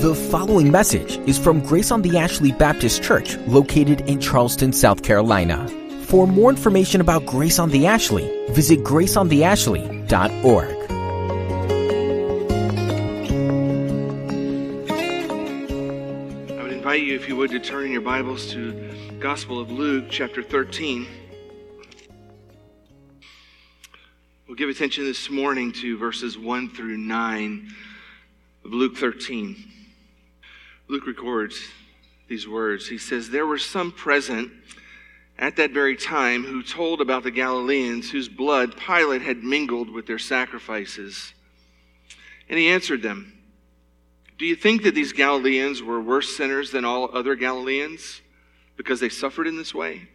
The following message is from Grace on the Ashley Baptist Church, located in Charleston, South Carolina. For more information about Grace on the Ashley, visit graceontheashley.org. I would invite you, if you would, to turn in your Bibles to Gospel of Luke, chapter 13. We'll give attention this morning to verses 1 through 9 of Luke 13. Luke records these words. He says, There were some present at that very time who told about the Galileans whose blood Pilate had mingled with their sacrifices. And he answered them, Do you think that these Galileans were worse sinners than all other Galileans because they suffered in this way?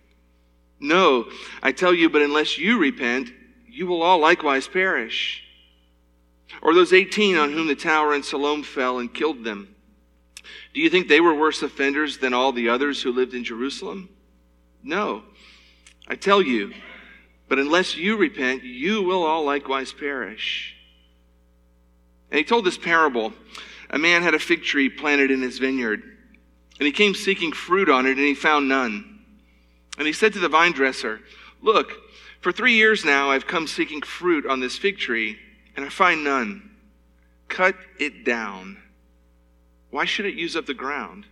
No, I tell you, but unless you repent, you will all likewise perish. Or those 18 on whom the tower in Siloam fell and killed them. Do you think they were worse offenders than all the others who lived in Jerusalem? No, I tell you, but unless you repent, you will all likewise perish. And he told this parable. A man had a fig tree planted in his vineyard, and he came seeking fruit on it, and he found none. And he said to the vine dresser, Look, for three years now I've come seeking fruit on this fig tree, and I find none. Cut it down. Why should it use up the ground?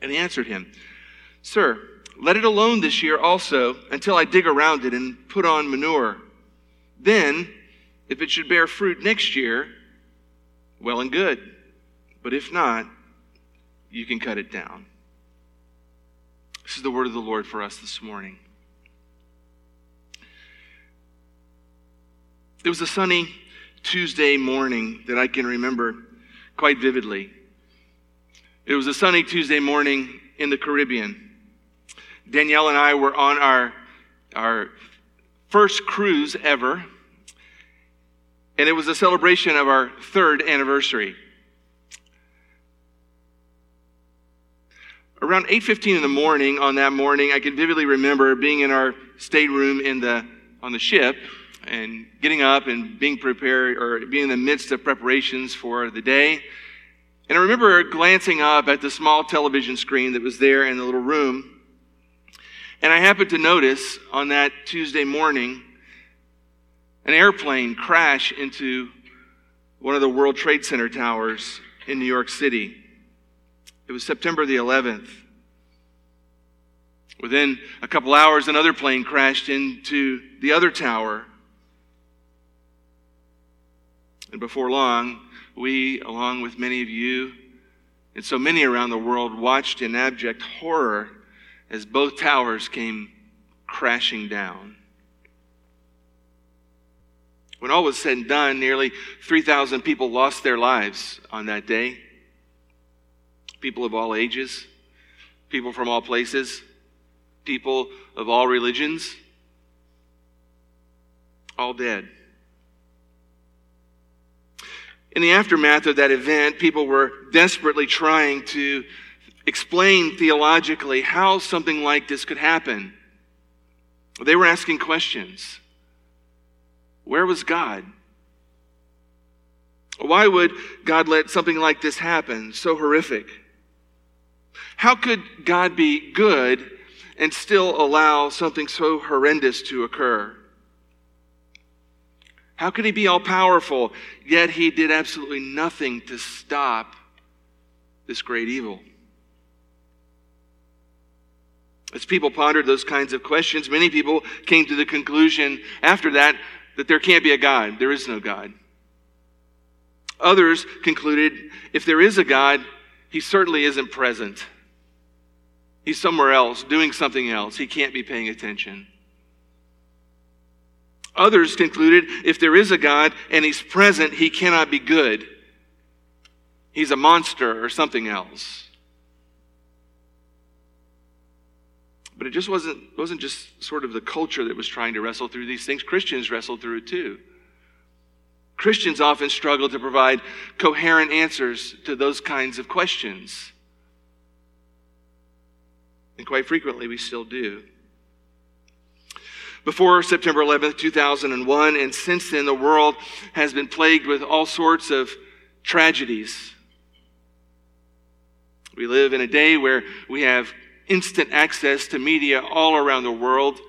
And he answered him, Sir, let it alone this year also until I dig around it and put on manure. Then, if it should bear fruit next year, well and good. But if not, you can cut it down. This is the word of the Lord for us this morning. It was a sunny Tuesday morning that I can remember quite vividly. It was a sunny Tuesday morning in the Caribbean. Danielle and I were on our, our first cruise ever, and it was a celebration of our third anniversary. Around 8:15 in the morning on that morning, I can vividly remember being in our stateroom in the on the ship and getting up and being prepared or being in the midst of preparations for the day. And I remember glancing up at the small television screen that was there in the little room. And I happened to notice on that Tuesday morning an airplane crash into one of the World Trade Center towers in New York City. It was September the 11th. Within a couple hours, another plane crashed into the other tower and before long, we, along with many of you, and so many around the world, watched in abject horror as both towers came crashing down. When all was said and done, nearly 3,000 people lost their lives on that day. People of all ages, people from all places, people of all religions, all dead. In the aftermath of that event, people were desperately trying to explain theologically how something like this could happen. They were asking questions. Where was God? Why would God let something like this happen, so horrific? How could God be good and still allow something so horrendous to occur? How could he be all powerful, yet he did absolutely nothing to stop this great evil? As people pondered those kinds of questions, many people came to the conclusion after that that there can't be a God. There is no God. Others concluded if there is a God, he certainly isn't present. He's somewhere else, doing something else. He can't be paying attention. Others concluded if there is a God and he's present, he cannot be good. He's a monster or something else. But it just wasn't, wasn't just sort of the culture that was trying to wrestle through these things. Christians wrestled through it too. Christians often struggle to provide coherent answers to those kinds of questions. And quite frequently, we still do. Before September 11th, 2001, and since then the world has been plagued with all sorts of tragedies. We live in a day where we have instant access to media all around the world,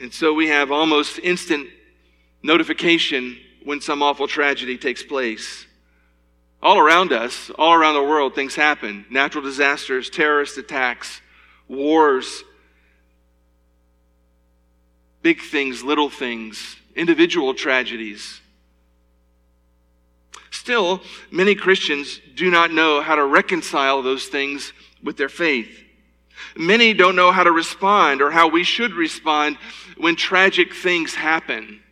and so we have almost instant notification when some awful tragedy takes place. All around us, all around the world, things happen natural disasters, terrorist attacks, wars, big things, little things, individual tragedies. Still, many Christians do not know how to reconcile those things with their faith. Many don't know how to respond or how we should respond when tragic things happen.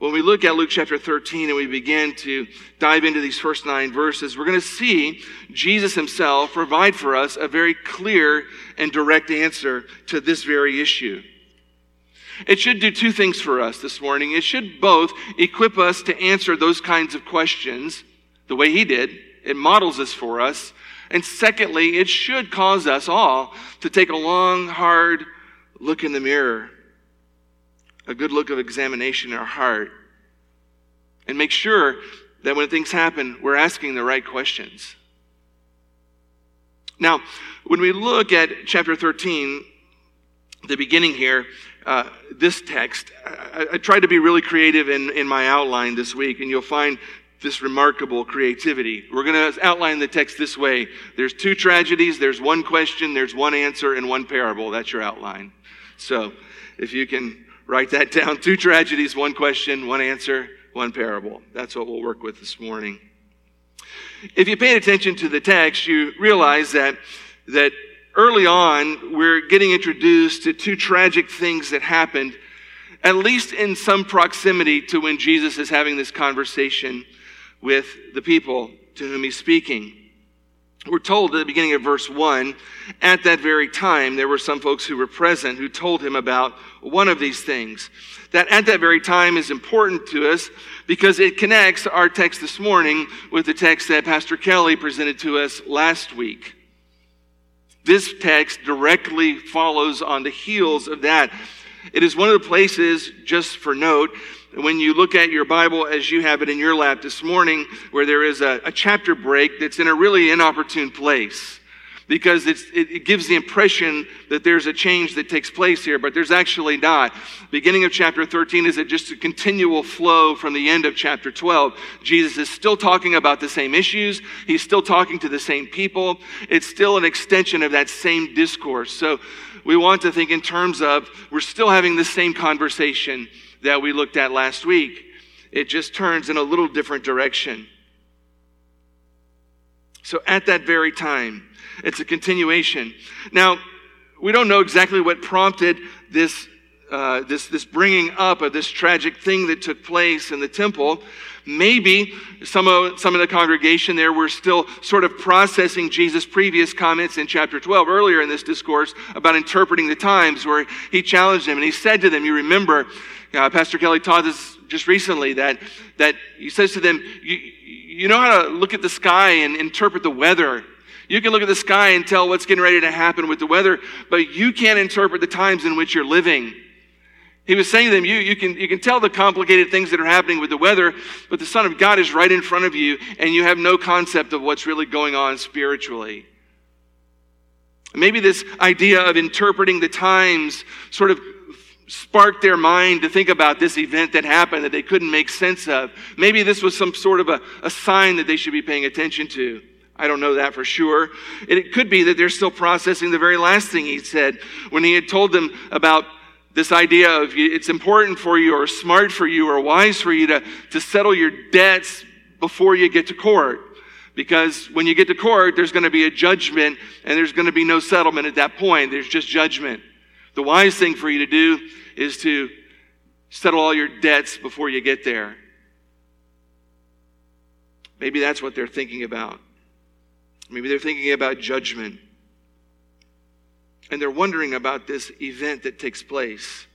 When we look at Luke chapter 13 and we begin to dive into these first nine verses, we're going to see Jesus himself provide for us a very clear and direct answer to this very issue. It should do two things for us this morning. It should both equip us to answer those kinds of questions the way he did. It models this for us. And secondly, it should cause us all to take a long, hard look in the mirror a good look of examination in our heart and make sure that when things happen, we're asking the right questions. Now, when we look at chapter 13, the beginning here, uh, this text, I, I, tried to be really creative in, in my outline this week, and you'll find this remarkable creativity. We're going to outline the text this way there's two tragedies, there's one question, there's one answer, and one parable. That's your outline. So if you can Write that down. Two tragedies, one question, one answer, one parable. That's what we'll work with this morning. If you paid attention to the text, you realize that, that early on, we're getting introduced to two tragic things that happened, at least in some proximity to when Jesus is having this conversation with the people to whom he's speaking. We're told at the beginning of verse 1 at that very time, there were some folks who were present who told him about one of these things. That at that very time is important to us because it connects our text this morning with the text that Pastor Kelly presented to us last week. This text directly follows on the heels of that. It is one of the places, just for note, when you look at your Bible as you have it in your lap this morning, where there is a, a chapter break that's in a really inopportune place because it, it, gives the impression that there's a change that takes place here, but there's actually not. Beginning of chapter 13 is just a continual flow from the end of chapter 12. Jesus is still talking about the same issues. He's still talking to the same people. It's still an extension of that same discourse. So we want to think in terms of we're still having the same conversation that we looked at last week. It just turns in a little different direction. So at that very time, it's a continuation. Now, we don't know exactly what prompted this, uh, this, this bringing up of this tragic thing that took place in the temple. Maybe some of, some of the congregation there were still sort of processing Jesus' previous comments in chapter 12 earlier in this discourse about interpreting the times, where he challenged them and he said to them, You remember, uh, Pastor Kelly taught us just recently that, that he says to them, you, you know how to look at the sky and interpret the weather. You can look at the sky and tell what's getting ready to happen with the weather, but you can't interpret the times in which you're living. He was saying to them, you, you, can, you can tell the complicated things that are happening with the weather, but the Son of God is right in front of you, and you have no concept of what's really going on spiritually. Maybe this idea of interpreting the times sort of sparked their mind to think about this event that happened that they couldn't make sense of. Maybe this was some sort of a, a sign that they should be paying attention to. I don't know that for sure. And it could be that they're still processing the very last thing he said when he had told them about this idea of it's important for you or smart for you or wise for you to, to settle your debts before you get to court. Because when you get to court, there's going to be a judgment and there's going to be no settlement at that point. There's just judgment. The wise thing for you to do is to settle all your debts before you get there. Maybe that's what they're thinking about. Maybe they're thinking about judgment. And they're wondering about this event that takes place.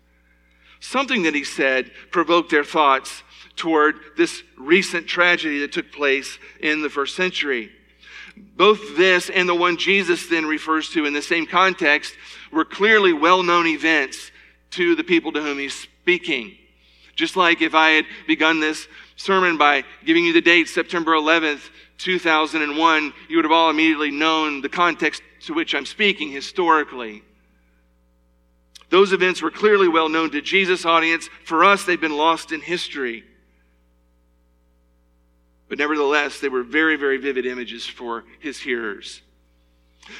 Something that he said provoked their thoughts toward this recent tragedy that took place in the first century. Both this and the one Jesus then refers to in the same context were clearly well known events to the people to whom he's speaking. Just like if I had begun this sermon by giving you the date, September 11th, 2001, you would have all immediately known the context to which I'm speaking historically. Those events were clearly well known to Jesus' audience. For us, they've been lost in history. But nevertheless, they were very, very vivid images for his hearers.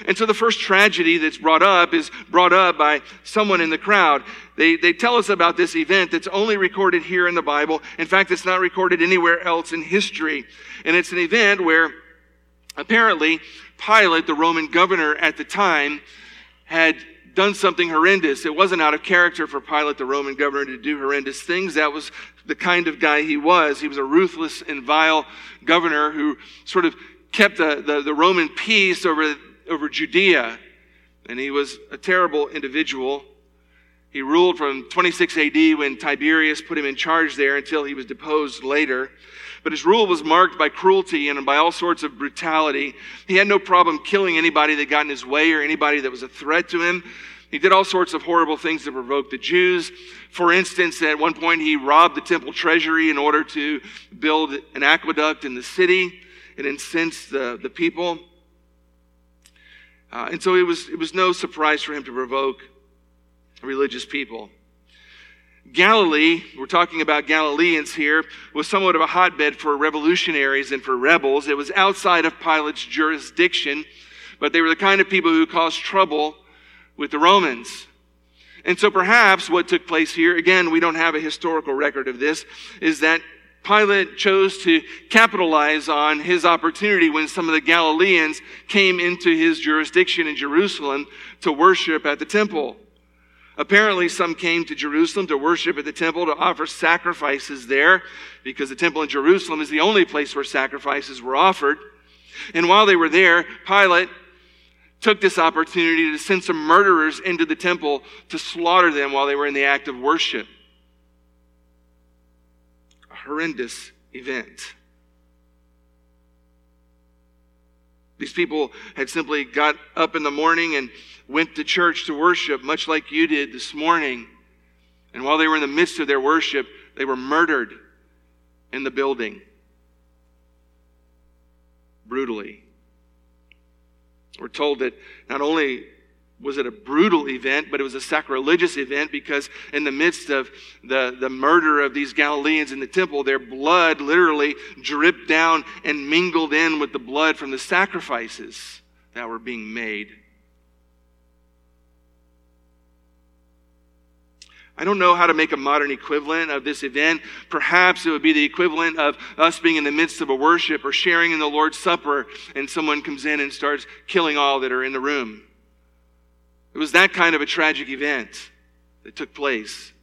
And so the first tragedy that's brought up is brought up by someone in the crowd. They, they tell us about this event that's only recorded here in the Bible. In fact, it's not recorded anywhere else in history. And it's an event where apparently Pilate, the Roman governor at the time, had done something horrendous. It wasn't out of character for Pilate, the Roman governor, to do horrendous things. That was the kind of guy he was. He was a ruthless and vile governor who sort of kept the, the, the Roman peace over over Judea, and he was a terrible individual. He ruled from 26 AD when Tiberius put him in charge there until he was deposed later. But his rule was marked by cruelty and by all sorts of brutality. He had no problem killing anybody that got in his way or anybody that was a threat to him. He did all sorts of horrible things to provoke the Jews. For instance, at one point, he robbed the temple treasury in order to build an aqueduct in the city and incense the, the people. Uh, and so it was, it was no surprise for him to provoke religious people. Galilee, we're talking about Galileans here, was somewhat of a hotbed for revolutionaries and for rebels. It was outside of Pilate's jurisdiction, but they were the kind of people who caused trouble with the Romans. And so perhaps what took place here, again, we don't have a historical record of this, is that Pilate chose to capitalize on his opportunity when some of the Galileans came into his jurisdiction in Jerusalem to worship at the temple. Apparently, some came to Jerusalem to worship at the temple to offer sacrifices there because the temple in Jerusalem is the only place where sacrifices were offered. And while they were there, Pilate took this opportunity to send some murderers into the temple to slaughter them while they were in the act of worship horrendous event. These people had simply got up in the morning and went to church to worship, much like you did this morning. And while they were in the midst of their worship, they were murdered in the building brutally. We're told that not only was it a brutal event, but it was a sacrilegious event because in the midst of the, the murder of these Galileans in the temple, their blood literally dripped down and mingled in with the blood from the sacrifices that were being made. I don't know how to make a modern equivalent of this event. Perhaps it would be the equivalent of us being in the midst of a worship or sharing in the Lord's Supper, and someone comes in and starts killing all that are in the room. It was that kind of a tragic event that took place.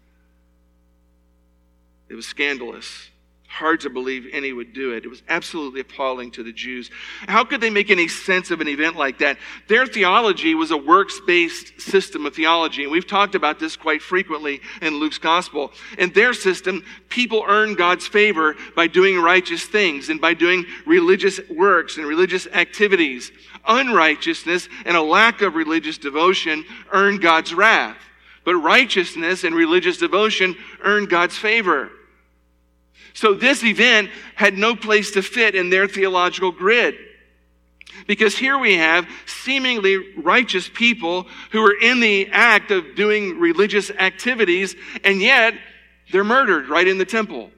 It was scandalous. Hard to believe any would do it. It was absolutely appalling to the Jews. How could they make any sense of an event like that? Their theology was a works based system of theology, and we've talked about this quite frequently in Luke's gospel. In their system, people earn God's favor by doing righteous things and by doing religious works and religious activities unrighteousness and a lack of religious devotion earn God's wrath. But righteousness and religious devotion earn God's favor. So this event had no place to fit in their theological grid. Because here we have seemingly righteous people who are in the act of doing religious activities, and yet they're murdered right in the temple.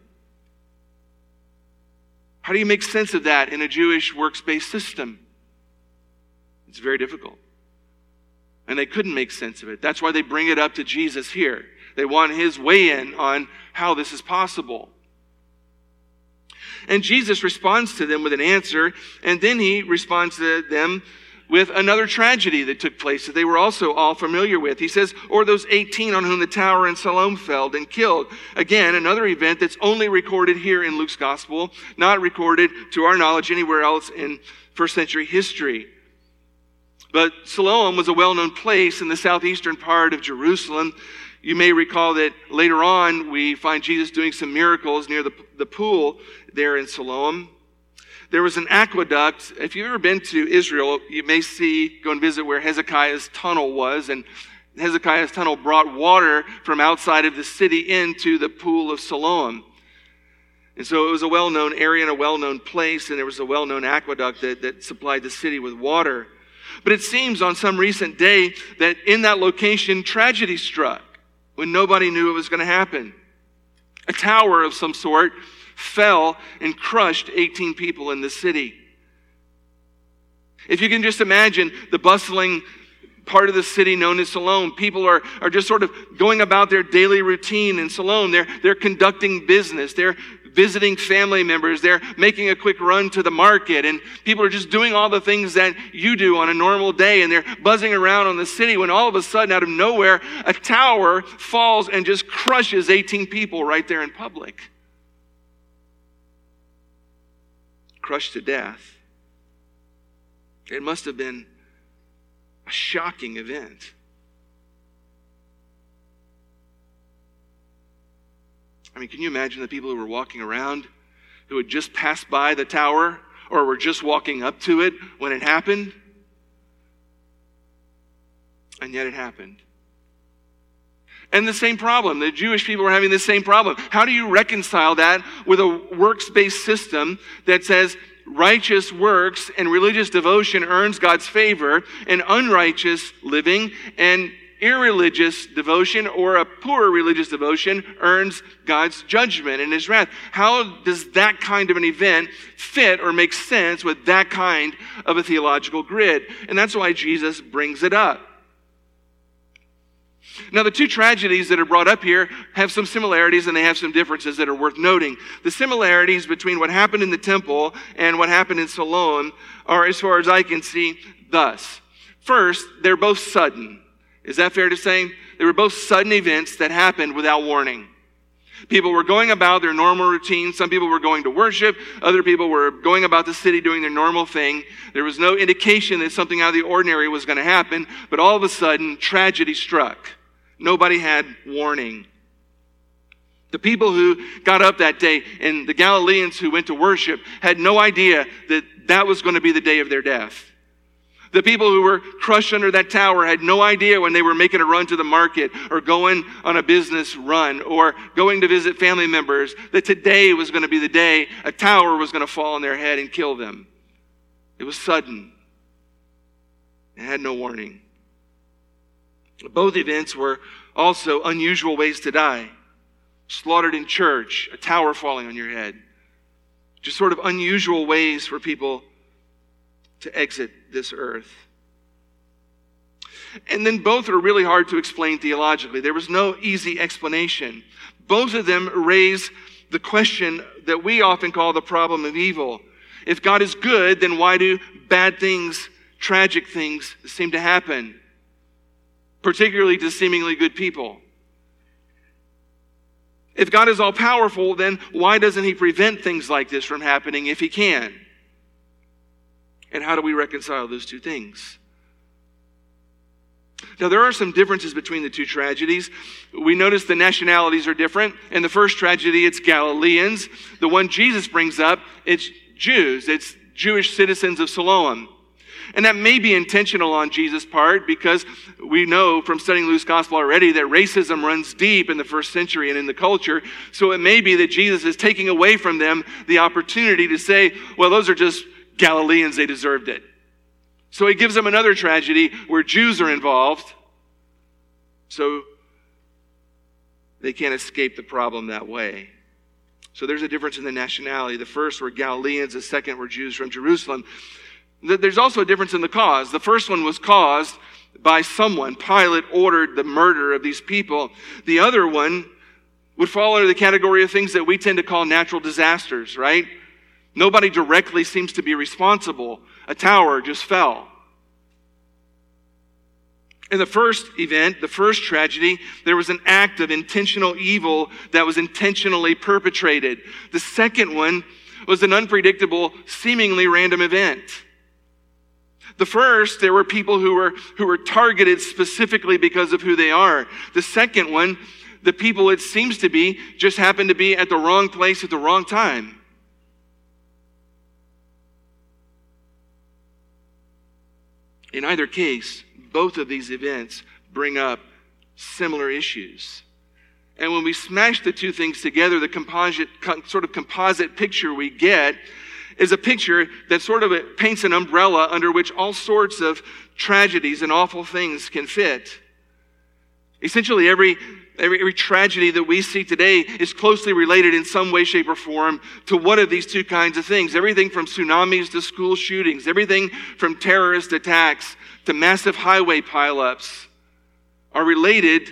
How do you make sense of that in a Jewish works based system? It's very difficult. And they couldn't make sense of it. That's why they bring it up to Jesus here. They want his weigh in on how this is possible. And Jesus responds to them with an answer, and then he responds to them with another tragedy that took place that they were also all familiar with. He says, Or those 18 on whom the tower in Siloam fell and killed. Again, another event that's only recorded here in Luke's gospel, not recorded to our knowledge anywhere else in first century history. But Siloam was a well known place in the southeastern part of Jerusalem. You may recall that later on we find Jesus doing some miracles near the, the pool there in Siloam. There was an aqueduct. If you've ever been to Israel, you may see, go and visit where Hezekiah's tunnel was. And Hezekiah's tunnel brought water from outside of the city into the pool of Siloam. And so it was a well known area and a well known place, and there was a well known aqueduct that, that supplied the city with water. But it seems on some recent day that in that location, tragedy struck when nobody knew it was going to happen. A tower of some sort fell and crushed 18 people in the city. If you can just imagine the bustling part of the city known as Siloam. People are, are just sort of going about their daily routine in Siloam. They're, they're conducting business. They're visiting family members. They're making a quick run to the market. And people are just doing all the things that you do on a normal day. And they're buzzing around on the city when all of a sudden, out of nowhere, a tower falls and just crushes 18 people right there in public. Crushed to death. It must have been a shocking event. I mean, can you imagine the people who were walking around who had just passed by the tower or were just walking up to it when it happened? And yet it happened. And the same problem. The Jewish people were having the same problem. How do you reconcile that with a works based system that says righteous works and religious devotion earns God's favor, and unrighteous living and irreligious devotion or a poor religious devotion earns God's judgment and his wrath. How does that kind of an event fit or make sense with that kind of a theological grid? And that's why Jesus brings it up. Now, the two tragedies that are brought up here have some similarities and they have some differences that are worth noting. The similarities between what happened in the temple and what happened in Siloam are, as far as I can see, thus. First, they're both sudden. Is that fair to say? They were both sudden events that happened without warning. People were going about their normal routine. Some people were going to worship. Other people were going about the city doing their normal thing. There was no indication that something out of the ordinary was going to happen, but all of a sudden, tragedy struck. Nobody had warning. The people who got up that day and the Galileans who went to worship had no idea that that was going to be the day of their death. The people who were crushed under that tower had no idea when they were making a run to the market or going on a business run or going to visit family members that today was going to be the day a tower was going to fall on their head and kill them. It was sudden. It had no warning. Both events were also unusual ways to die. Slaughtered in church, a tower falling on your head. Just sort of unusual ways for people to exit this earth. And then both are really hard to explain theologically. There was no easy explanation. Both of them raise the question that we often call the problem of evil. If God is good, then why do bad things, tragic things seem to happen? particularly to seemingly good people. If God is all powerful, then why doesn't He prevent things like this from happening if He can? And how do we reconcile those two things? Now, there are some differences between the two tragedies. We notice the nationalities are different. In the first tragedy, it's Galileans. The one Jesus brings up, it's Jews, it's Jewish citizens of Siloam. And that may be intentional on Jesus' part because we know from studying Luke's gospel already that racism runs deep in the first century and in the culture. So it may be that Jesus is taking away from them the opportunity to say, well, those are just Galileans, they deserved it. So he gives them another tragedy where Jews are involved. So they can't escape the problem that way. So there's a difference in the nationality. The first were Galileans, the second were Jews from Jerusalem. There's also a difference in the cause. The first one was caused by someone. Pilate ordered the murder of these people. The other one would fall under the category of things that we tend to call natural disasters, right? Nobody directly seems to be responsible. A tower just fell. In the first event, the first tragedy, there was an act of intentional evil that was intentionally perpetrated. The second one was an unpredictable, seemingly random event. The first, there were people who were, who were targeted specifically because of who they are. The second one, the people it seems to be just happened to be at the wrong place at the wrong time. In either case, both of these events bring up similar issues. And when we smash the two things together, the composite, sort of composite picture we get is a picture that sort of uh, paints an umbrella under which all sorts of tragedies and awful things can fit. Essentially, every, every, every tragedy that we see today is closely related in some way, shape, or form to one of these two kinds of things. Everything from tsunamis to school shootings, everything from terrorist attacks to massive highway pileups are related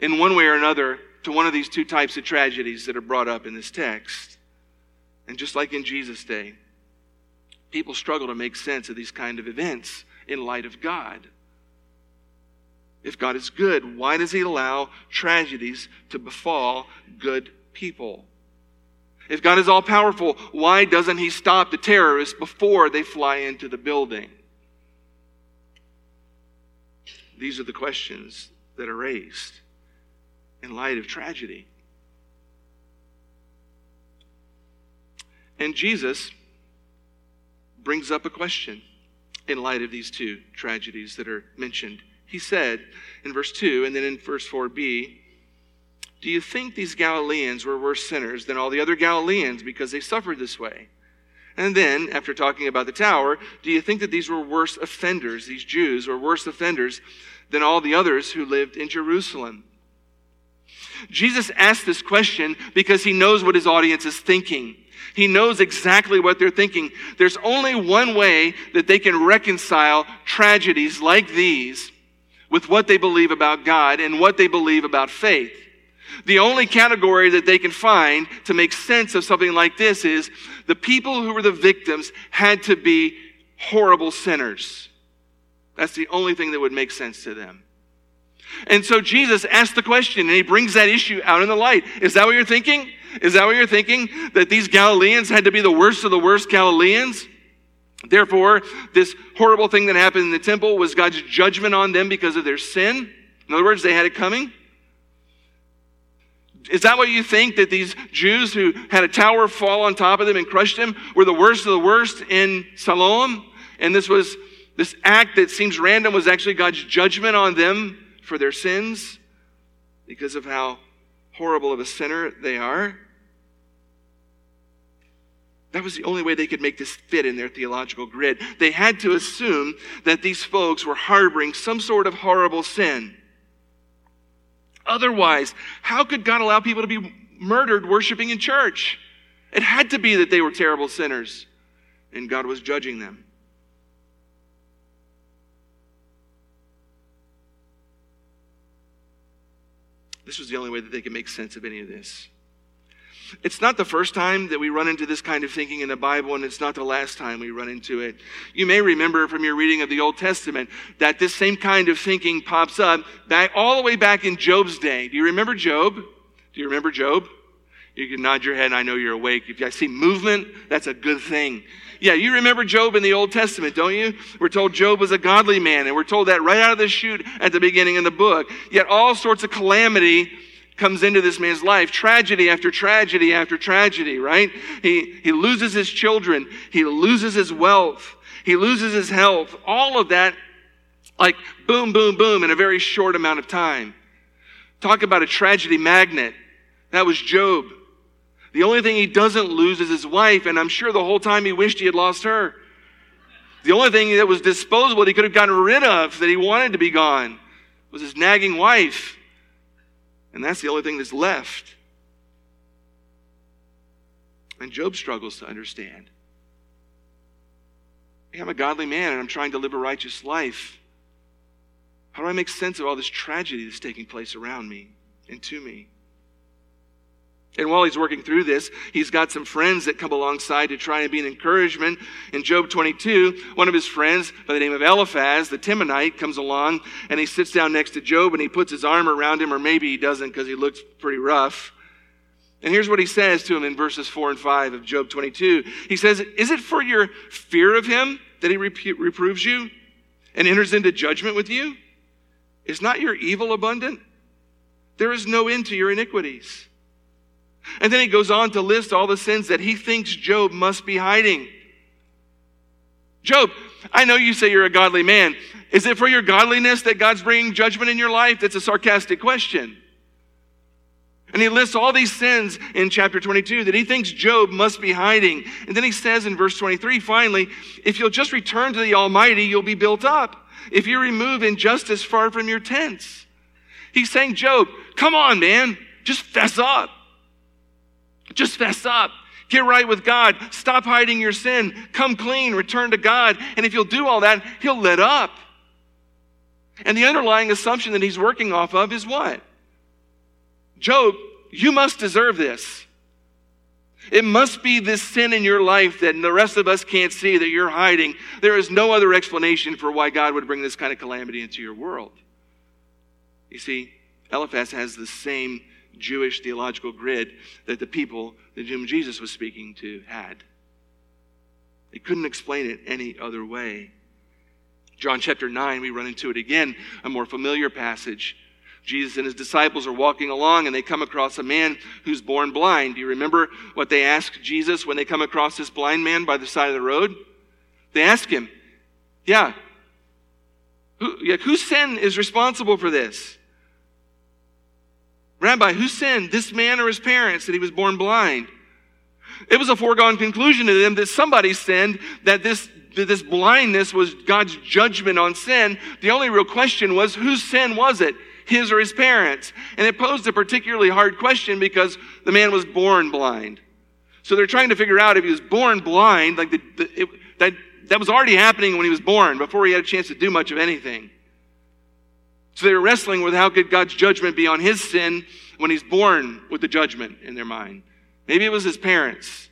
in one way or another to one of these two types of tragedies that are brought up in this text. And just like in Jesus' day, people struggle to make sense of these kind of events in light of God. If God is good, why does He allow tragedies to befall good people? If God is all powerful, why doesn't He stop the terrorists before they fly into the building? These are the questions that are raised in light of tragedy. And Jesus brings up a question in light of these two tragedies that are mentioned. He said in verse 2 and then in verse 4b, Do you think these Galileans were worse sinners than all the other Galileans because they suffered this way? And then, after talking about the tower, do you think that these were worse offenders, these Jews were worse offenders than all the others who lived in Jerusalem? Jesus asked this question because he knows what his audience is thinking. He knows exactly what they're thinking. There's only one way that they can reconcile tragedies like these with what they believe about God and what they believe about faith. The only category that they can find to make sense of something like this is the people who were the victims had to be horrible sinners. That's the only thing that would make sense to them. And so Jesus asked the question and he brings that issue out in the light. Is that what you're thinking? Is that what you're thinking? That these Galileans had to be the worst of the worst Galileans? Therefore, this horrible thing that happened in the temple was God's judgment on them because of their sin. In other words, they had it coming. Is that what you think that these Jews who had a tower fall on top of them and crushed them were the worst of the worst in Siloam? And this was this act that seems random was actually God's judgment on them for their sins because of how horrible of a sinner they are. That was the only way they could make this fit in their theological grid. They had to assume that these folks were harboring some sort of horrible sin. Otherwise, how could God allow people to be murdered worshiping in church? It had to be that they were terrible sinners, and God was judging them. This was the only way that they could make sense of any of this. It's not the first time that we run into this kind of thinking in the Bible, and it's not the last time we run into it. You may remember from your reading of the Old Testament that this same kind of thinking pops up back all the way back in Job's day. Do you remember Job? Do you remember Job? You can nod your head, and I know you're awake. If I see movement, that's a good thing. Yeah, you remember Job in the Old Testament, don't you? We're told Job was a godly man, and we're told that right out of the chute at the beginning of the book. Yet all sorts of calamity comes into this man's life tragedy after tragedy after tragedy, right? He, he loses his children, he loses his wealth, he loses his health, all of that, like boom, boom, boom, in a very short amount of time. Talk about a tragedy magnet. That was Job. The only thing he doesn't lose is his wife, and I'm sure the whole time he wished he had lost her. The only thing that was disposable that he could have gotten rid of, that he wanted to be gone, was his nagging wife. And that's the only thing that's left. And Job struggles to understand. Hey, I'm a godly man and I'm trying to live a righteous life. How do I make sense of all this tragedy that's taking place around me and to me? And while he's working through this, he's got some friends that come alongside to try and be an encouragement. In Job 22, one of his friends by the name of Eliphaz, the Temanite, comes along and he sits down next to Job and he puts his arm around him, or maybe he doesn't because he looks pretty rough. And here's what he says to him in verses 4 and 5 of Job 22. He says, Is it for your fear of him that he reproves you and enters into judgment with you? Is not your evil abundant? There is no end to your iniquities. And then he goes on to list all the sins that he thinks Job must be hiding. Job, I know you say you're a godly man. Is it for your godliness that God's bringing judgment in your life? That's a sarcastic question. And he lists all these sins in chapter 22 that he thinks Job must be hiding. And then he says in verse 23, finally, if you'll just return to the Almighty, you'll be built up. If you remove injustice far from your tents. He's saying, Job, come on, man. Just fess up. Just fess up. Get right with God. Stop hiding your sin. Come clean. Return to God. And if you'll do all that, He'll let up. And the underlying assumption that He's working off of is what? Job, you must deserve this. It must be this sin in your life that the rest of us can't see that you're hiding. There is no other explanation for why God would bring this kind of calamity into your world. You see, Eliphaz has the same Jewish theological grid that the people that whom Jesus was speaking to had. They couldn't explain it any other way. John chapter 9, we run into it again, a more familiar passage. Jesus and his disciples are walking along and they come across a man who's born blind. Do you remember what they ask Jesus when they come across this blind man by the side of the road? They ask him, Yeah, who, yeah, whose sin is responsible for this? Rabbi, who sinned, this man or his parents, that he was born blind? It was a foregone conclusion to them that somebody sinned, that this, that this blindness was God's judgment on sin. The only real question was, whose sin was it? His or his parents? And it posed a particularly hard question because the man was born blind. So they're trying to figure out if he was born blind, like the, the, it, that, that was already happening when he was born, before he had a chance to do much of anything. So they were wrestling with how could God's judgment be on his sin when he's born with the judgment in their mind. Maybe it was his parents.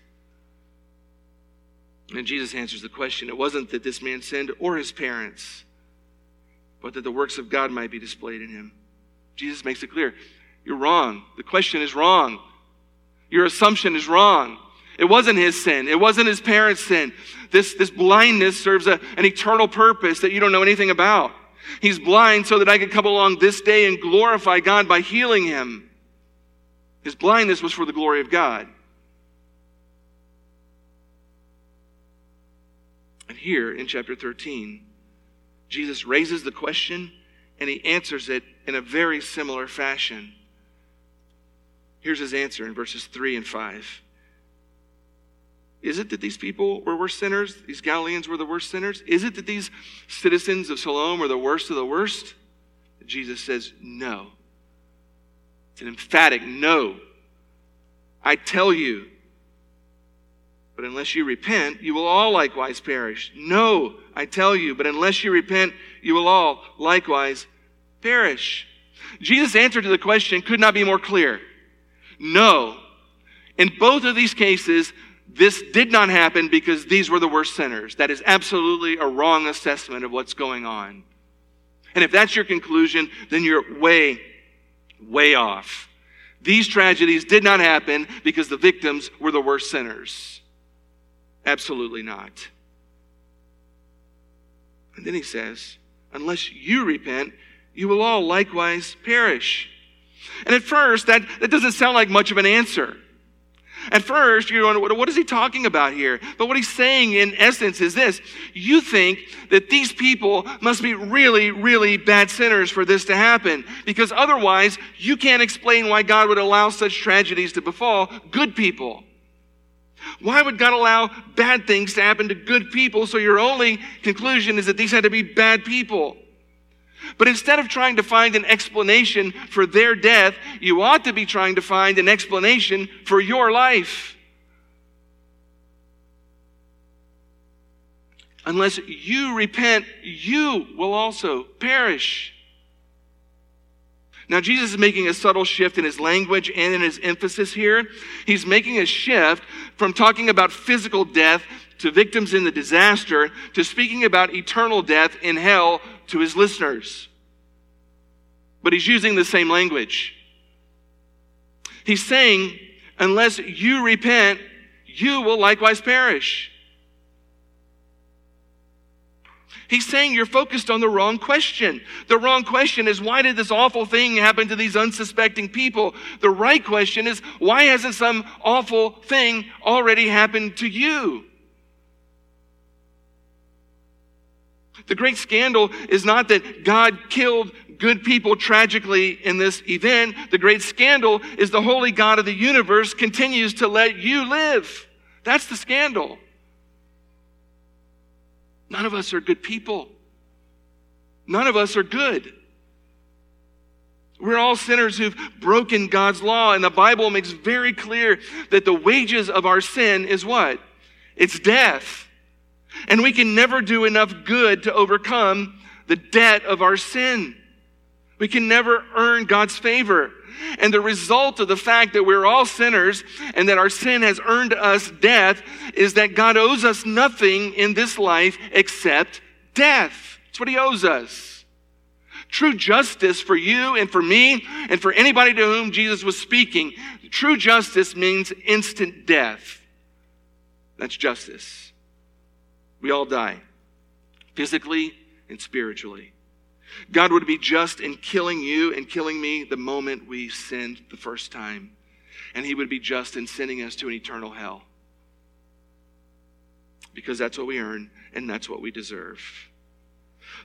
And Jesus answers the question. It wasn't that this man sinned or his parents, but that the works of God might be displayed in him. Jesus makes it clear. You're wrong. The question is wrong. Your assumption is wrong. It wasn't his sin. It wasn't his parents' sin. This, this blindness serves a, an eternal purpose that you don't know anything about. He's blind so that I could come along this day and glorify God by healing him. His blindness was for the glory of God. And here in chapter 13, Jesus raises the question and he answers it in a very similar fashion. Here's his answer in verses 3 and 5. Is it that these people were worse sinners? These Galileans were the worst sinners? Is it that these citizens of Siloam were the worst of the worst? Jesus says, No. It's an emphatic no. I tell you. But unless you repent, you will all likewise perish. No, I tell you, but unless you repent, you will all likewise perish. Jesus' answer to the question could not be more clear. No. In both of these cases, this did not happen because these were the worst sinners. That is absolutely a wrong assessment of what's going on. And if that's your conclusion, then you're way, way off. These tragedies did not happen because the victims were the worst sinners. Absolutely not. And then he says, unless you repent, you will all likewise perish. And at first, that, that doesn't sound like much of an answer. At first, you're going, what is he talking about here? But what he's saying in essence is this you think that these people must be really, really bad sinners for this to happen, because otherwise, you can't explain why God would allow such tragedies to befall good people. Why would God allow bad things to happen to good people? So your only conclusion is that these had to be bad people. But instead of trying to find an explanation for their death, you ought to be trying to find an explanation for your life. Unless you repent, you will also perish. Now, Jesus is making a subtle shift in his language and in his emphasis here. He's making a shift from talking about physical death to victims in the disaster to speaking about eternal death in hell to his listeners. But he's using the same language. He's saying, unless you repent, you will likewise perish. He's saying you're focused on the wrong question. The wrong question is why did this awful thing happen to these unsuspecting people? The right question is why hasn't some awful thing already happened to you? The great scandal is not that God killed good people tragically in this event. The great scandal is the holy God of the universe continues to let you live. That's the scandal. None of us are good people. None of us are good. We're all sinners who've broken God's law, and the Bible makes very clear that the wages of our sin is what? It's death. And we can never do enough good to overcome the debt of our sin. We can never earn God's favor. And the result of the fact that we're all sinners and that our sin has earned us death is that God owes us nothing in this life except death. That's what He owes us. True justice for you and for me and for anybody to whom Jesus was speaking, true justice means instant death. That's justice. We all die, physically and spiritually. God would be just in killing you and killing me the moment we sinned the first time. And He would be just in sending us to an eternal hell. Because that's what we earn and that's what we deserve.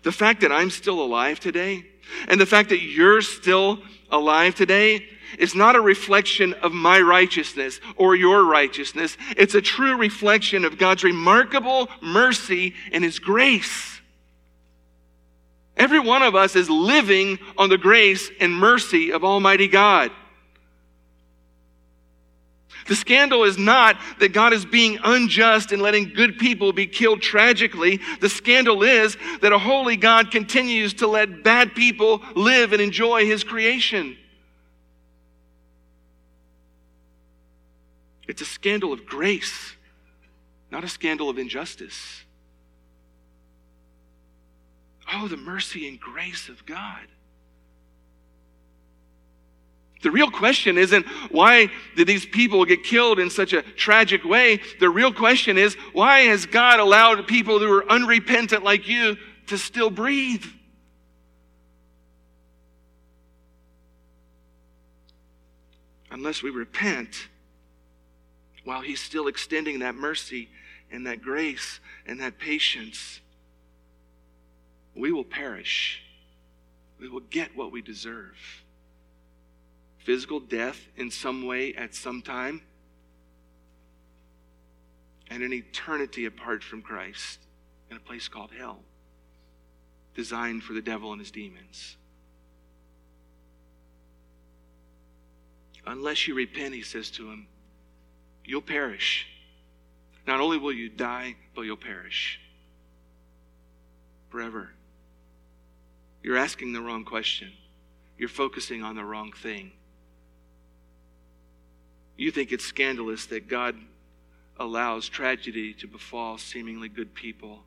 The fact that I'm still alive today and the fact that you're still alive today is not a reflection of my righteousness or your righteousness. It's a true reflection of God's remarkable mercy and His grace. Every one of us is living on the grace and mercy of Almighty God. The scandal is not that God is being unjust and letting good people be killed tragically. The scandal is that a holy God continues to let bad people live and enjoy his creation. It's a scandal of grace, not a scandal of injustice. Oh, the mercy and grace of God. The real question isn't why did these people get killed in such a tragic way? The real question is why has God allowed people who are unrepentant like you to still breathe? Unless we repent while He's still extending that mercy and that grace and that patience we will perish. We will get what we deserve physical death in some way at some time, and an eternity apart from Christ in a place called hell, designed for the devil and his demons. Unless you repent, he says to him, you'll perish. Not only will you die, but you'll perish forever. You're asking the wrong question. You're focusing on the wrong thing. You think it's scandalous that God allows tragedy to befall seemingly good people.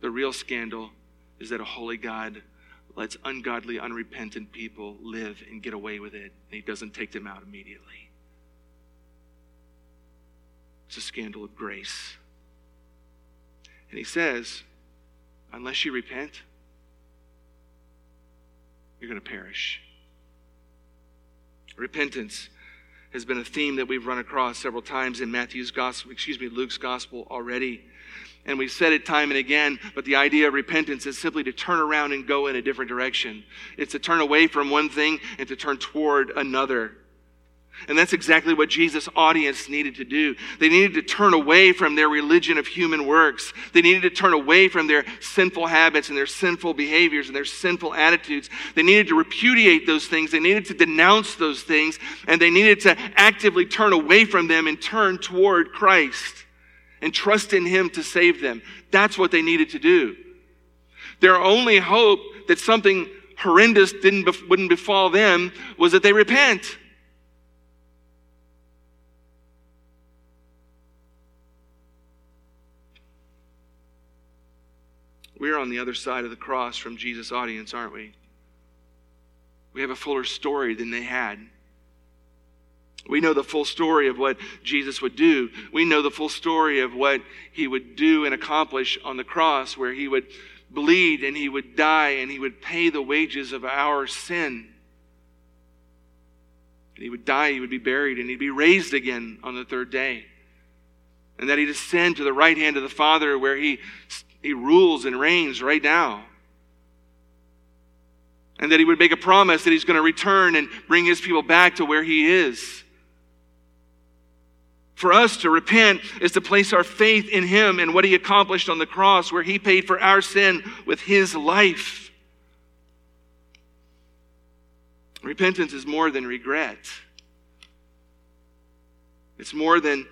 The real scandal is that a holy God lets ungodly, unrepentant people live and get away with it, and He doesn't take them out immediately. A scandal of grace. And He says, unless you repent, you're going to perish. Repentance has been a theme that we've run across several times in Matthew's gospel, excuse me, Luke's gospel already. And we've said it time and again, but the idea of repentance is simply to turn around and go in a different direction. It's to turn away from one thing and to turn toward another. And that's exactly what Jesus' audience needed to do. They needed to turn away from their religion of human works. They needed to turn away from their sinful habits and their sinful behaviors and their sinful attitudes. They needed to repudiate those things. They needed to denounce those things. And they needed to actively turn away from them and turn toward Christ and trust in Him to save them. That's what they needed to do. Their only hope that something horrendous didn't, wouldn't befall them was that they repent. We're on the other side of the cross from Jesus' audience, aren't we? We have a fuller story than they had. We know the full story of what Jesus would do. We know the full story of what he would do and accomplish on the cross, where he would bleed and he would die and he would pay the wages of our sin. And he would die, he would be buried, and he'd be raised again on the third day. And that he'd ascend to the right hand of the Father, where he He rules and reigns right now. And that He would make a promise that He's going to return and bring His people back to where He is. For us to repent is to place our faith in Him and what He accomplished on the cross, where He paid for our sin with His life. Repentance is more than regret. It's more than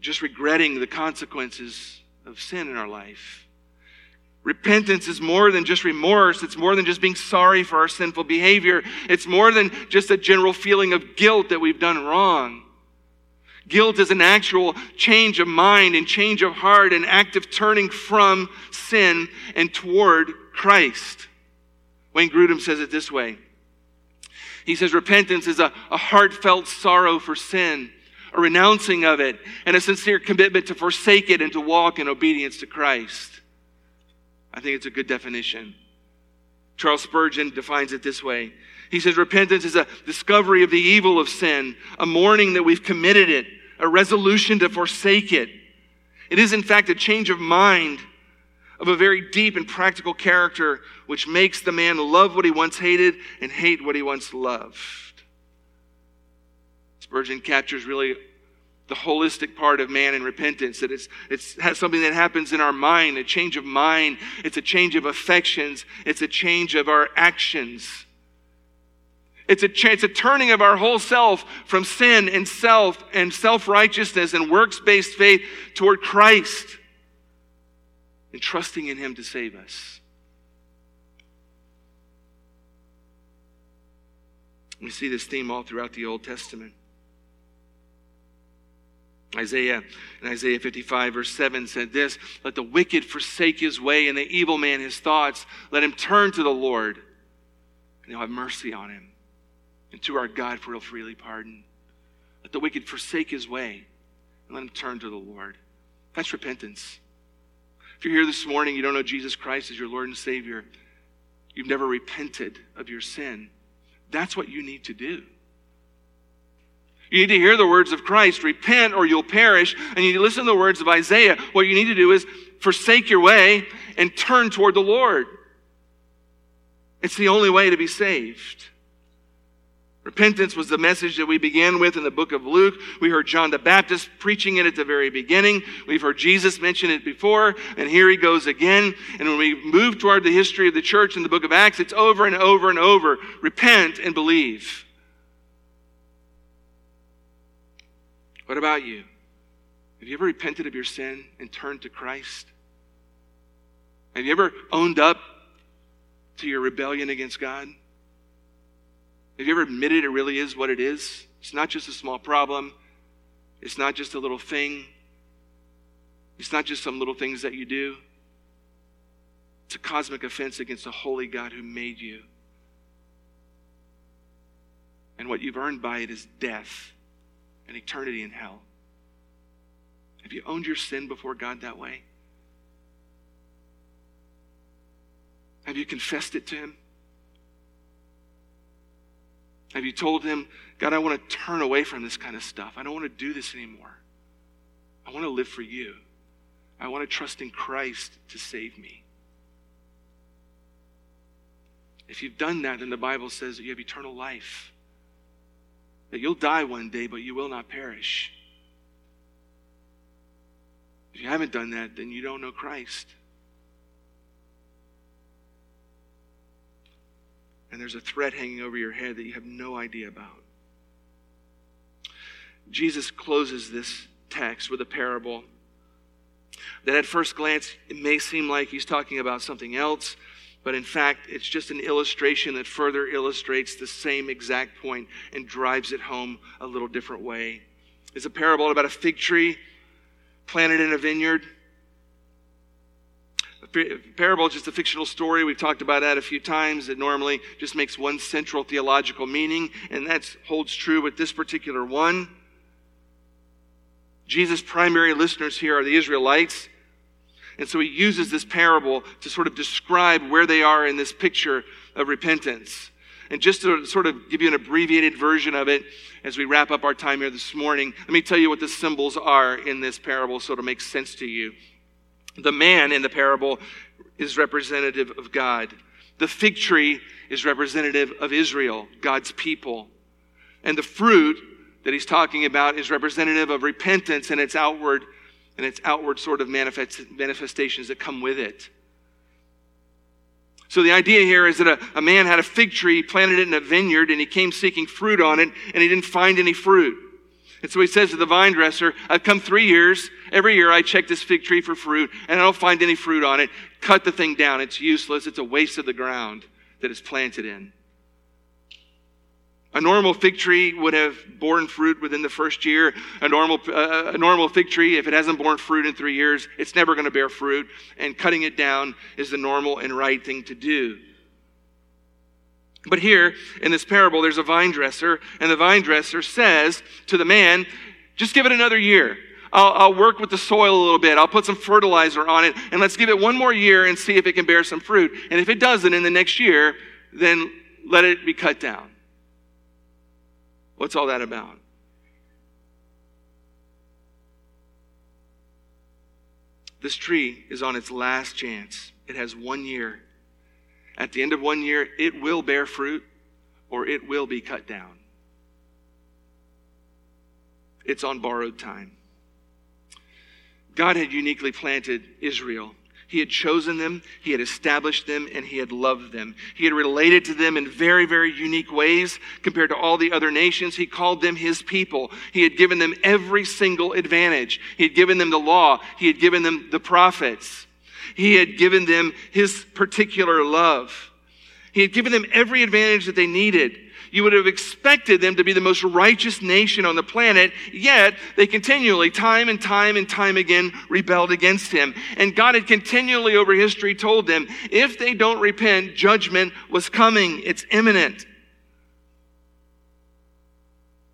just regretting the consequences of sin in our life. Repentance is more than just remorse. It's more than just being sorry for our sinful behavior. It's more than just a general feeling of guilt that we've done wrong. Guilt is an actual change of mind and change of heart, an active turning from sin and toward Christ. Wayne Grudem says it this way. He says repentance is a, a heartfelt sorrow for sin a renouncing of it, and a sincere commitment to forsake it and to walk in obedience to Christ. I think it's a good definition. Charles Spurgeon defines it this way. He says, Repentance is a discovery of the evil of sin, a mourning that we've committed it, a resolution to forsake it. It is, in fact, a change of mind of a very deep and practical character which makes the man love what he once hated and hate what he once loved. Spurgeon captures really the holistic part of man and repentance that it's, it's something that happens in our mind a change of mind. It's a change of affections. It's a change of our actions. It's a, it's a turning of our whole self from sin and self and self-righteousness and works-based faith toward christ and trusting in him to save us. We see this theme all throughout the old testament Isaiah in Isaiah 55, verse 7 said this Let the wicked forsake his way and the evil man his thoughts. Let him turn to the Lord, and he'll have mercy on him. And to our God, for he'll freely pardon. Let the wicked forsake his way, and let him turn to the Lord. That's repentance. If you're here this morning, you don't know Jesus Christ as your Lord and Savior, you've never repented of your sin, that's what you need to do. You need to hear the words of Christ, repent or you'll perish. And you need to listen to the words of Isaiah. What you need to do is forsake your way and turn toward the Lord. It's the only way to be saved. Repentance was the message that we began with in the book of Luke. We heard John the Baptist preaching it at the very beginning. We've heard Jesus mention it before, and here he goes again. And when we move toward the history of the church in the book of Acts, it's over and over and over. Repent and believe. What about you? Have you ever repented of your sin and turned to Christ? Have you ever owned up to your rebellion against God? Have you ever admitted it really is what it is? It's not just a small problem. It's not just a little thing. It's not just some little things that you do. It's a cosmic offense against the holy God who made you. And what you've earned by it is death and eternity in hell. Have you owned your sin before God that way? Have you confessed it to Him? Have you told Him, God, I want to turn away from this kind of stuff. I don't want to do this anymore. I want to live for you. I want to trust in Christ to save me. If you've done that, then the Bible says that you have eternal life. That you'll die one day, but you will not perish. If you haven't done that, then you don't know Christ. And there's a threat hanging over your head that you have no idea about. Jesus closes this text with a parable that at first glance it may seem like he's talking about something else but in fact, it's just an illustration that further illustrates the same exact point and drives it home a little different way. It's a parable about a fig tree planted in a vineyard. A parable is just a fictional story. We've talked about that a few times. It normally just makes one central theological meaning, and that holds true with this particular one. Jesus' primary listeners here are the Israelites. And so he uses this parable to sort of describe where they are in this picture of repentance. And just to sort of give you an abbreviated version of it as we wrap up our time here this morning, let me tell you what the symbols are in this parable so it'll make sense to you. The man in the parable is representative of God. The fig tree is representative of Israel, God's people. And the fruit that he's talking about is representative of repentance and its outward and its outward sort of manifest, manifestations that come with it. So the idea here is that a, a man had a fig tree, planted it in a vineyard, and he came seeking fruit on it, and he didn't find any fruit. And so he says to the vine dresser, I've come three years. Every year I check this fig tree for fruit, and I don't find any fruit on it. Cut the thing down. It's useless. It's a waste of the ground that it's planted in. A normal fig tree would have borne fruit within the first year. A normal, uh, a normal fig tree, if it hasn't borne fruit in three years, it's never going to bear fruit. And cutting it down is the normal and right thing to do. But here in this parable, there's a vine dresser, and the vine dresser says to the man, just give it another year. I'll, I'll, work with the soil a little bit. I'll put some fertilizer on it, and let's give it one more year and see if it can bear some fruit. And if it doesn't in the next year, then let it be cut down. What's all that about? This tree is on its last chance. It has one year. At the end of one year, it will bear fruit or it will be cut down. It's on borrowed time. God had uniquely planted Israel he had chosen them, He had established them, and He had loved them. He had related to them in very, very unique ways compared to all the other nations. He called them His people. He had given them every single advantage. He had given them the law, He had given them the prophets, He had given them His particular love. He had given them every advantage that they needed. You would have expected them to be the most righteous nation on the planet, yet they continually, time and time and time again, rebelled against him. And God had continually over history told them, if they don't repent, judgment was coming. It's imminent.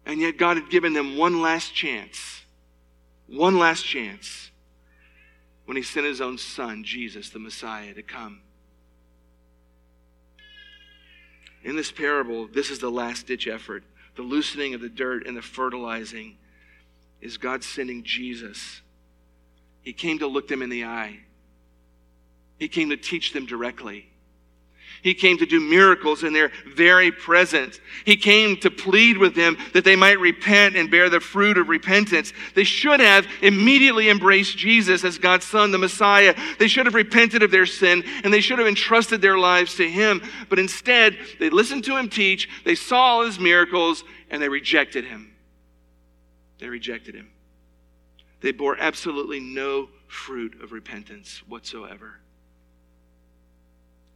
And yet God had given them one last chance. One last chance when he sent his own son, Jesus, the Messiah, to come. In this parable, this is the last ditch effort. The loosening of the dirt and the fertilizing is God sending Jesus. He came to look them in the eye, He came to teach them directly. He came to do miracles in their very presence. He came to plead with them that they might repent and bear the fruit of repentance. They should have immediately embraced Jesus as God's Son, the Messiah. They should have repented of their sin and they should have entrusted their lives to Him. But instead, they listened to Him teach, they saw all His miracles, and they rejected Him. They rejected Him. They bore absolutely no fruit of repentance whatsoever.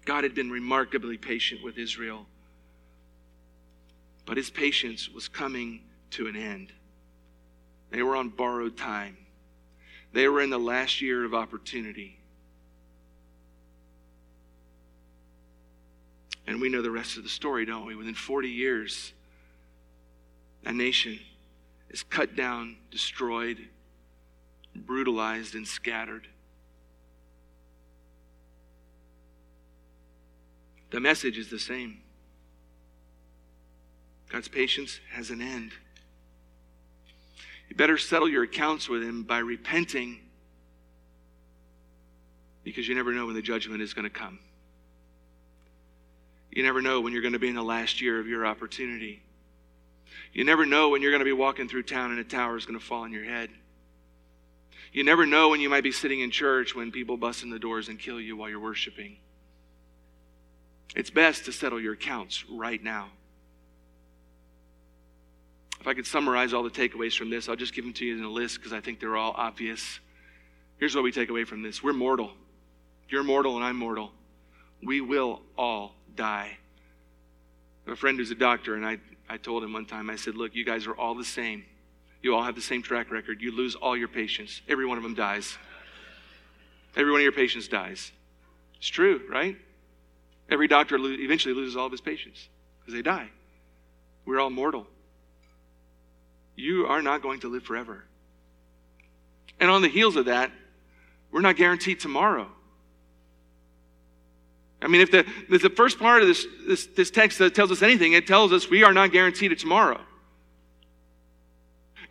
God had been remarkably patient with Israel. But his patience was coming to an end. They were on borrowed time, they were in the last year of opportunity. And we know the rest of the story, don't we? Within 40 years, a nation is cut down, destroyed, brutalized, and scattered. The message is the same. God's patience has an end. You better settle your accounts with Him by repenting because you never know when the judgment is going to come. You never know when you're going to be in the last year of your opportunity. You never know when you're going to be walking through town and a tower is going to fall on your head. You never know when you might be sitting in church when people bust in the doors and kill you while you're worshiping. It's best to settle your accounts right now. If I could summarize all the takeaways from this, I'll just give them to you in a list because I think they're all obvious. Here's what we take away from this we're mortal. You're mortal and I'm mortal. We will all die. I have a friend who's a doctor, and I, I told him one time, I said, Look, you guys are all the same. You all have the same track record. You lose all your patients. Every one of them dies. Every one of your patients dies. It's true, right? Every doctor eventually loses all of his patients because they die. We're all mortal. You are not going to live forever. And on the heels of that, we're not guaranteed tomorrow. I mean, if the, if the first part of this, this, this text tells us anything, it tells us we are not guaranteed a tomorrow.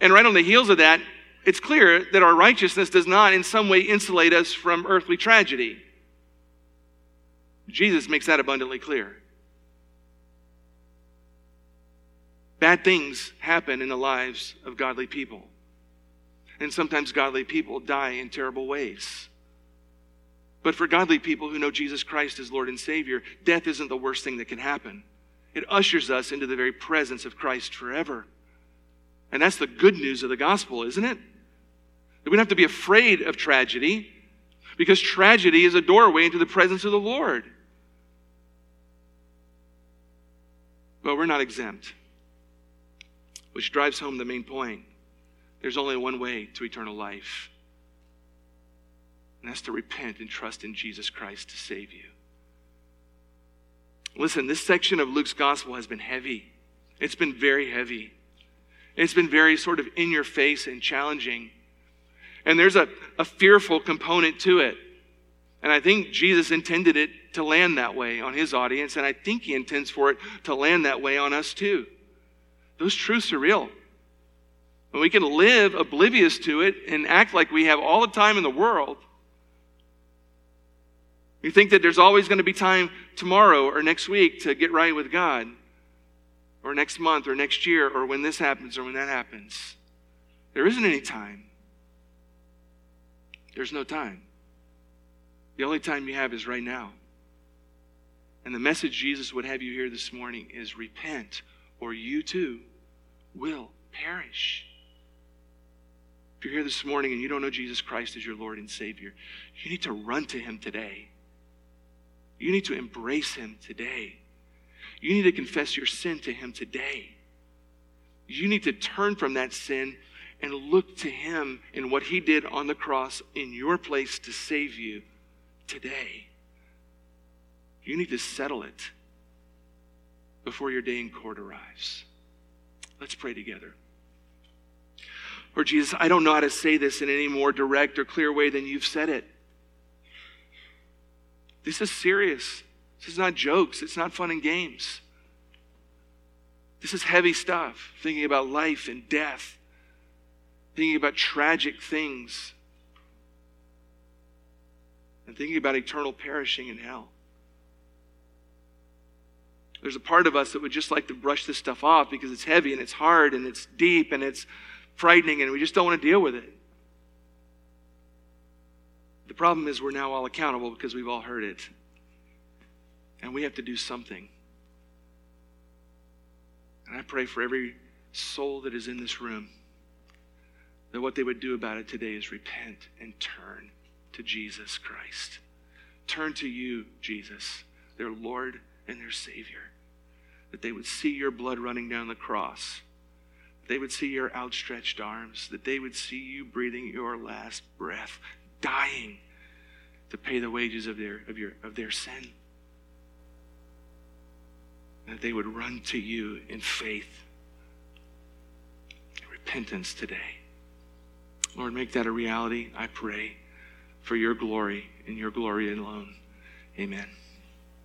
And right on the heels of that, it's clear that our righteousness does not in some way insulate us from earthly tragedy. Jesus makes that abundantly clear. Bad things happen in the lives of godly people. And sometimes godly people die in terrible ways. But for godly people who know Jesus Christ as Lord and Savior, death isn't the worst thing that can happen. It ushers us into the very presence of Christ forever. And that's the good news of the gospel, isn't it? That we don't have to be afraid of tragedy because tragedy is a doorway into the presence of the Lord. But we're not exempt, which drives home the main point. There's only one way to eternal life, and that's to repent and trust in Jesus Christ to save you. Listen, this section of Luke's gospel has been heavy. It's been very heavy. It's been very sort of in your face and challenging. And there's a, a fearful component to it. And I think Jesus intended it to land that way on his audience, and I think he intends for it to land that way on us too. Those truths are real. And we can live oblivious to it and act like we have all the time in the world. You think that there's always going to be time tomorrow or next week to get right with God, or next month or next year, or when this happens or when that happens. There isn't any time. There's no time. The only time you have is right now. And the message Jesus would have you hear this morning is repent, or you too will perish. If you're here this morning and you don't know Jesus Christ as your Lord and Savior, you need to run to Him today. You need to embrace Him today. You need to confess your sin to Him today. You need to turn from that sin and look to Him and what He did on the cross in your place to save you today. You need to settle it before your day in court arrives. Let's pray together. Lord Jesus, I don't know how to say this in any more direct or clear way than you've said it. This is serious. This is not jokes. It's not fun and games. This is heavy stuff, thinking about life and death, thinking about tragic things, and thinking about eternal perishing in hell. There's a part of us that would just like to brush this stuff off because it's heavy and it's hard and it's deep and it's frightening and we just don't want to deal with it. The problem is we're now all accountable because we've all heard it. And we have to do something. And I pray for every soul that is in this room that what they would do about it today is repent and turn to Jesus Christ. Turn to you, Jesus, their Lord and their Savior. That they would see your blood running down the cross. That they would see your outstretched arms. That they would see you breathing your last breath, dying to pay the wages of their, of your, of their sin. That they would run to you in faith and repentance today. Lord, make that a reality, I pray, for your glory and your glory alone. Amen.